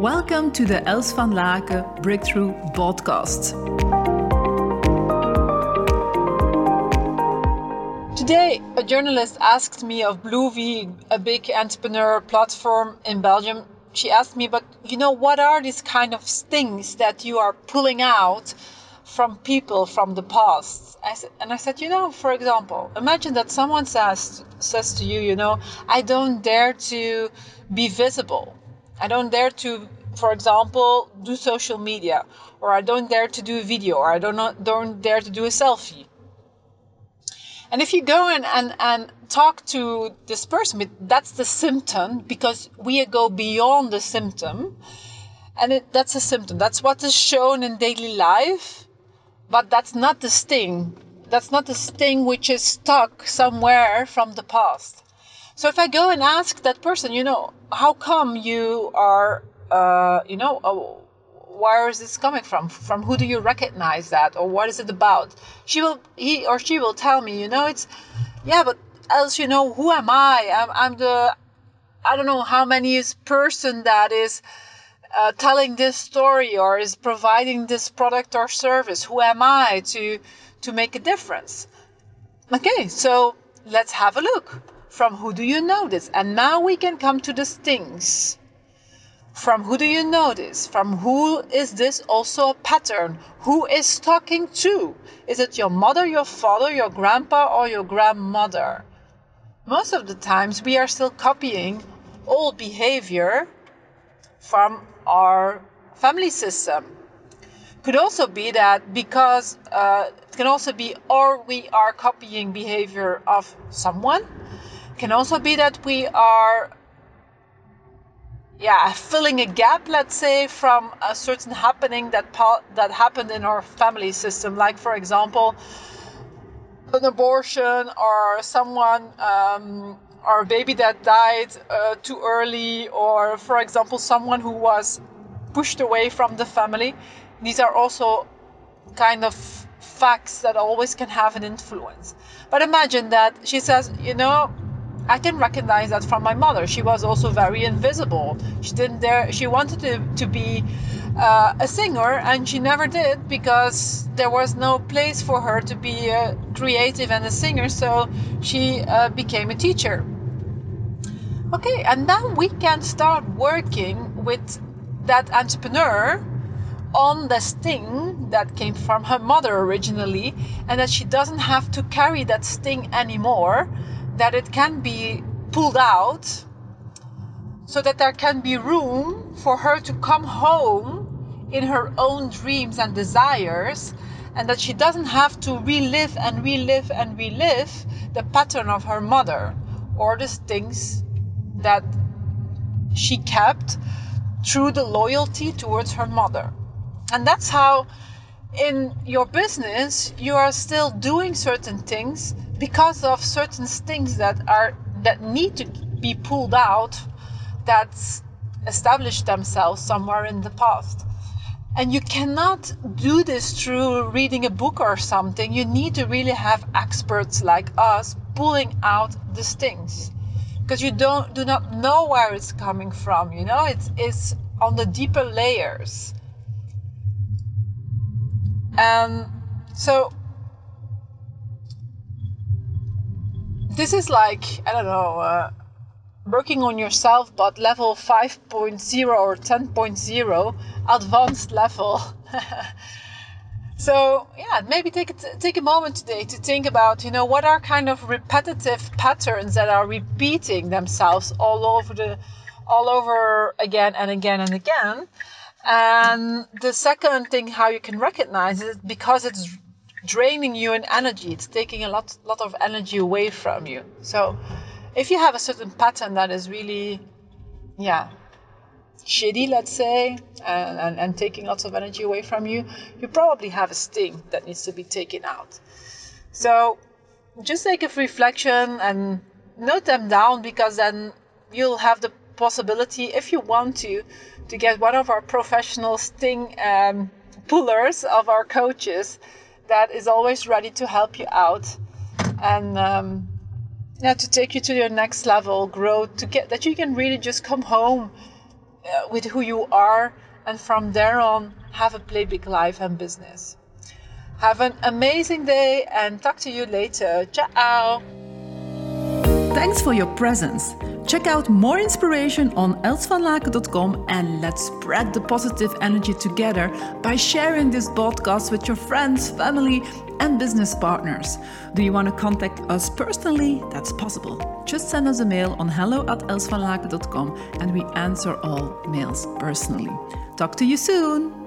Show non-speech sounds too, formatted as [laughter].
Welcome to the Els van Laken Breakthrough Podcast. Today, a journalist asked me of Bluevee, a big entrepreneur platform in Belgium. She asked me, but you know, what are these kind of things that you are pulling out from people from the past? I said, and I said, you know, for example, imagine that someone says says to you, you know, I don't dare to be visible. I don't dare to, for example, do social media, or I don't dare to do a video, or I don't don't dare to do a selfie. And if you go in and, and talk to this person, that's the symptom because we go beyond the symptom. And it, that's a symptom. That's what is shown in daily life, but that's not the sting. That's not the sting which is stuck somewhere from the past. So if I go and ask that person, you know, how come you are, uh, you know, uh, where is this coming from? From who do you recognize that, or what is it about? She will, he or she will tell me, you know, it's, yeah, but Els, you know, who am I? I'm, I'm the, I don't know how many is person that is uh, telling this story or is providing this product or service. Who am I to to make a difference? Okay, so let's have a look. From who do you know this? And now we can come to the stings. From who do you know this? From who is this also a pattern? Who is talking to? Is it your mother, your father, your grandpa, or your grandmother? Most of the times we are still copying old behavior from our family system. Could also be that because uh, it can also be, or we are copying behavior of someone can also be that we are yeah filling a gap let's say from a certain happening that that happened in our family system. Like for example an abortion or someone um, or a baby that died uh, too early or for example someone who was pushed away from the family. These are also kind of facts that always can have an influence. But imagine that she says you know I can recognize that from my mother. She was also very invisible. She didn't dare. She wanted to to be uh, a singer, and she never did because there was no place for her to be a creative and a singer. So she uh, became a teacher. Okay, and now we can start working with that entrepreneur on the sting that came from her mother originally, and that she doesn't have to carry that sting anymore that it can be pulled out so that there can be room for her to come home in her own dreams and desires and that she doesn't have to relive and relive and relive the pattern of her mother or the things that she kept through the loyalty towards her mother. And that's how in your business you are still doing certain things because of certain things that are that need to be pulled out that established themselves somewhere in the past. And you cannot do this through reading a book or something. You need to really have experts like us pulling out the things. Because you don't do not know where it's coming from you know? It's it's on the deeper layers and so this is like I don't know, uh, working on yourself, but level 5.0 or 10.0, advanced level. [laughs] so yeah, maybe take a, take a moment today to think about you know what are kind of repetitive patterns that are repeating themselves all over the all over again and again and again. And the second thing, how you can recognize it, because it's draining you in energy. It's taking a lot, lot of energy away from you. So, if you have a certain pattern that is really, yeah, shitty, let's say, and, and, and taking lots of energy away from you, you probably have a sting that needs to be taken out. So, just take a reflection and note them down because then you'll have the possibility, if you want to, to get one of our professional sting um, pullers of our coaches that is always ready to help you out and um, yeah to take you to your next level growth to get that you can really just come home uh, with who you are, and from there on, have a play big life and business. Have an amazing day and talk to you later. Ciao. Thanks for your presence. Check out more inspiration on elsvanlaken.com and let's spread the positive energy together by sharing this podcast with your friends, family, and business partners. Do you want to contact us personally? That's possible. Just send us a mail on hello at elsvanlaken.com and we answer all mails personally. Talk to you soon.